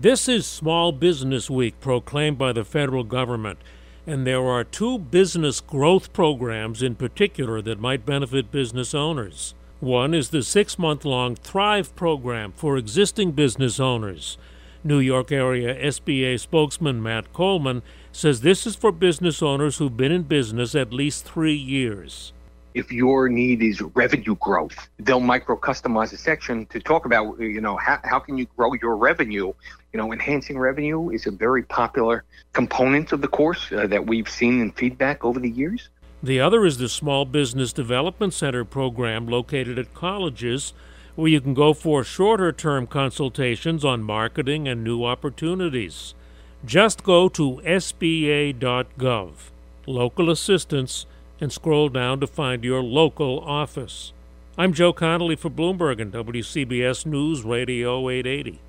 This is Small Business Week proclaimed by the federal government, and there are two business growth programs in particular that might benefit business owners. One is the six month long Thrive program for existing business owners. New York area SBA spokesman Matt Coleman says this is for business owners who've been in business at least three years if your need is revenue growth, they'll micro customize a section to talk about, you know, how, how can you grow your revenue? You know, enhancing revenue is a very popular component of the course uh, that we've seen in feedback over the years. The other is the Small Business Development Center program located at colleges where you can go for shorter term consultations on marketing and new opportunities. Just go to sba.gov. Local assistance and scroll down to find your local office. I'm Joe Connolly for Bloomberg and WCBS News Radio 880.